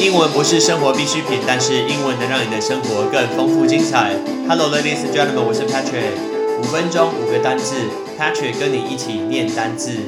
英文不是生活必需品，但是英文能让你的生活更丰富精彩。Hello, ladies and gentlemen，我是 Patrick。五分钟五个单字，Patrick 跟你一起念单字。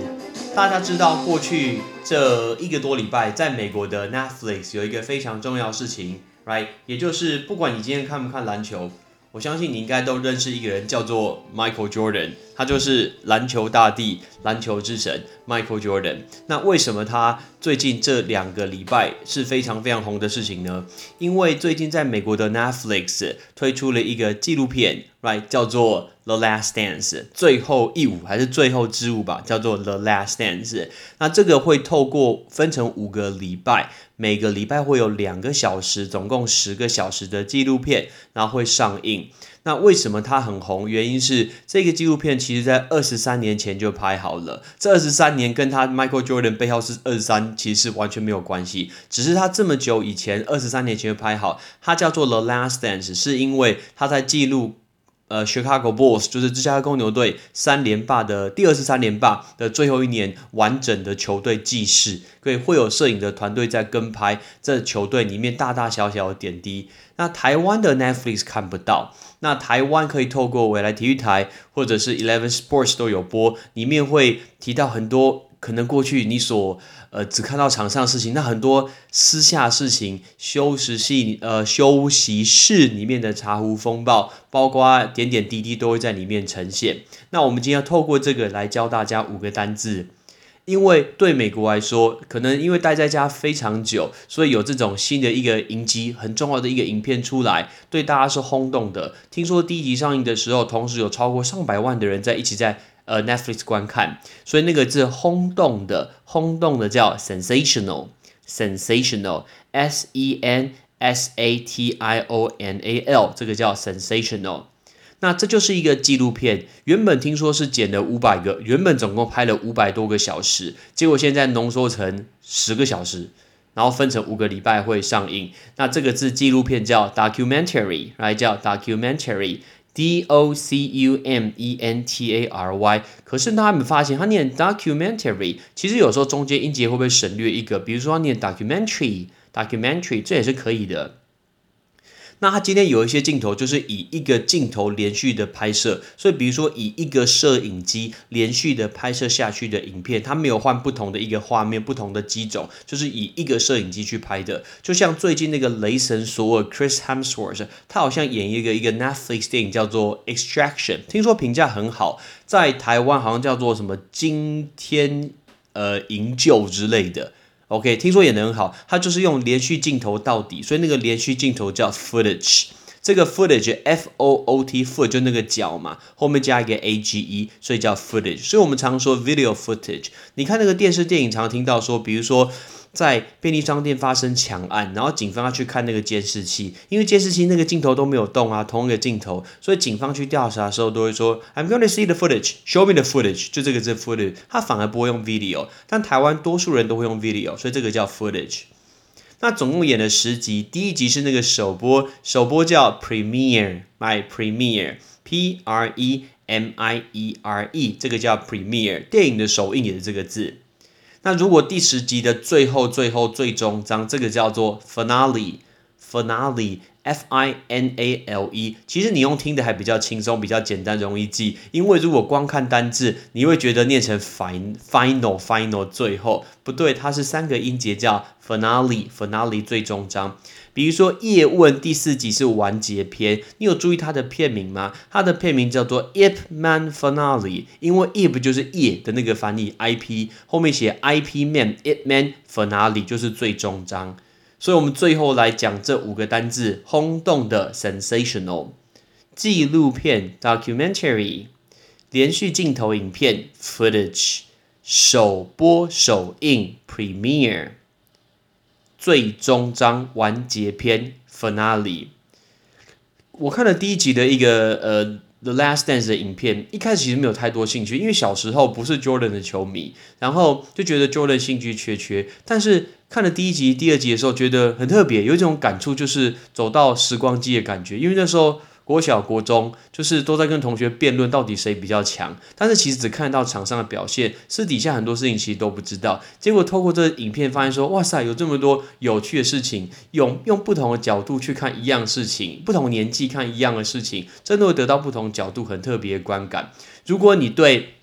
大家知道，过去这一个多礼拜，在美国的 Netflix 有一个非常重要的事情，right？也就是不管你今天看不看篮球。我相信你应该都认识一个人，叫做 Michael Jordan，他就是篮球大帝、篮球之神 Michael Jordan。那为什么他最近这两个礼拜是非常非常红的事情呢？因为最近在美国的 Netflix 推出了一个纪录片，right，叫做 The Last Dance，最后一舞还是最后之舞吧，叫做 The Last Dance。那这个会透过分成五个礼拜。每个礼拜会有两个小时，总共十个小时的纪录片，然后会上映。那为什么它很红？原因是这个纪录片其实在二十三年前就拍好了。这二十三年跟他 Michael Jordan 背后是二十三，其实完全没有关系。只是他这么久以前，二十三年前就拍好。它叫做 The Last Dance，是因为他在记录。呃，Chicago Bulls 就是芝加哥公牛队三连霸的第二次三连霸的最后一年完整的球队记事，可以会有摄影的团队在跟拍这球队里面大大小小的点滴。那台湾的 Netflix 看不到，那台湾可以透过未来体育台或者是 Eleven Sports 都有播，里面会提到很多。可能过去你所呃只看到场上事情，那很多私下事情、休息室呃休息室里面的茶壶风暴，包括点点滴滴都会在里面呈现。那我们今天要透过这个来教大家五个单字，因为对美国来说，可能因为待在家非常久，所以有这种新的一个影集很重要的一个影片出来，对大家是轰动的。听说第一集上映的时候，同时有超过上百万的人在一起在。呃，Netflix 观看，所以那个字轰动的，轰动的叫 sensational，sensational，s e n s a t i o n a l，这个叫 sensational。那这就是一个纪录片，原本听说是剪了五百个，原本总共拍了五百多个小时，结果现在浓缩成十个小时，然后分成五个礼拜会上映。那这个字纪录片叫 documentary，来叫 documentary。D O C U M E N T A R Y，可是他们发现，他念 documentary，其实有时候中间音节会不会省略一个？比如说念 documentary，documentary，这也是可以的。那他今天有一些镜头，就是以一个镜头连续的拍摄，所以比如说以一个摄影机连续的拍摄下去的影片，他没有换不同的一个画面、不同的机种，就是以一个摄影机去拍的。就像最近那个雷神索尔 Chris Hemsworth，他好像演一个一个 Netflix 电影叫做 Extraction，听说评价很好，在台湾好像叫做什么惊天呃营救之类的。OK，听说演得很好，它就是用连续镜头到底，所以那个连续镜头叫 footage。这个 footage F O O T foot 就那个脚嘛，后面加一个 A G E，所以叫 footage。所以我们常说 video footage。你看那个电视电影，常听到说，比如说。在便利商店发生抢案，然后警方要去看那个监视器，因为监视器那个镜头都没有动啊，同一个镜头，所以警方去调查的时候都会说，I'm going to see the footage, show me the footage，就这个字 footage，他反而不会用 video，但台湾多数人都会用 video，所以这个叫 footage。那总共演了十集，第一集是那个首播，首播叫 premiere，my premiere，P R E M I E R E，这个叫 premiere，电影的首映也是这个字。那如果第十集的最后、最后、最终章，这个叫做 finale，finale Final e，其实你用听的还比较轻松、比较简单、容易记。因为如果光看单字，你会觉得念成 fin final final 最后不对，它是三个音节叫 finale，finale，最终章。比如说《叶问》第四集是完结篇，你有注意它的片名吗？它的片名叫做《Ip Man Finale》，因为 Ip 就是叶的那个翻译 IP，后面写 IP Man Ip Man Finale 就是最终章。所以，我们最后来讲这五个单字：轰动的 （sensational）、纪录片 （documentary）、连续镜头影片 （footage）、首播首映 （premiere）。最终章完结篇 finale，我看了第一集的一个呃 The Last Dance 的影片，一开始其实没有太多兴趣，因为小时候不是 Jordan 的球迷，然后就觉得 Jordan 兴趣缺缺。但是看了第一集、第二集的时候，觉得很特别，有一种感触，就是走到时光机的感觉。因为那时候国小、国中，就是都在跟同学辩论到底谁比较强，但是其实只看到场上的表现，私底下很多事情其实都不知道。结果透过这影片发现说，哇塞，有这么多有趣的事情，用用不同的角度去看一样事情，不同年纪看一样的事情，真的会得到不同角度很特别的观感。如果你对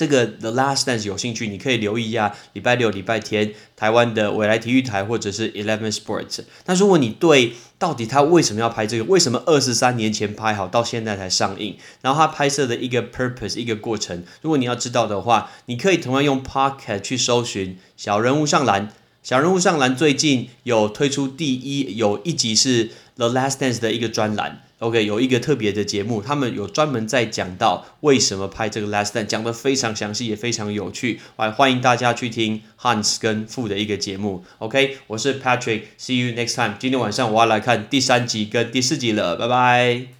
这个 The Last Dance 有兴趣，你可以留意一下礼拜六、礼拜天台湾的未来体育台或者是 Eleven Sports。那如果你对到底他为什么要拍这个，为什么二十三年前拍好，到现在才上映，然后他拍摄的一个 purpose 一个过程，如果你要知道的话，你可以同样用 Pocket 去搜寻《小人物上篮》。小人物上篮最近有推出第一有一集是 The Last Dance 的一个专栏。OK，有一个特别的节目，他们有专门在讲到为什么拍这个 Last Dance，讲的非常详细，也非常有趣。欢欢迎大家去听 Hans 跟傅的一个节目。OK，我是 Patrick，See you next time。今天晚上我要来看第三集跟第四集了，拜拜。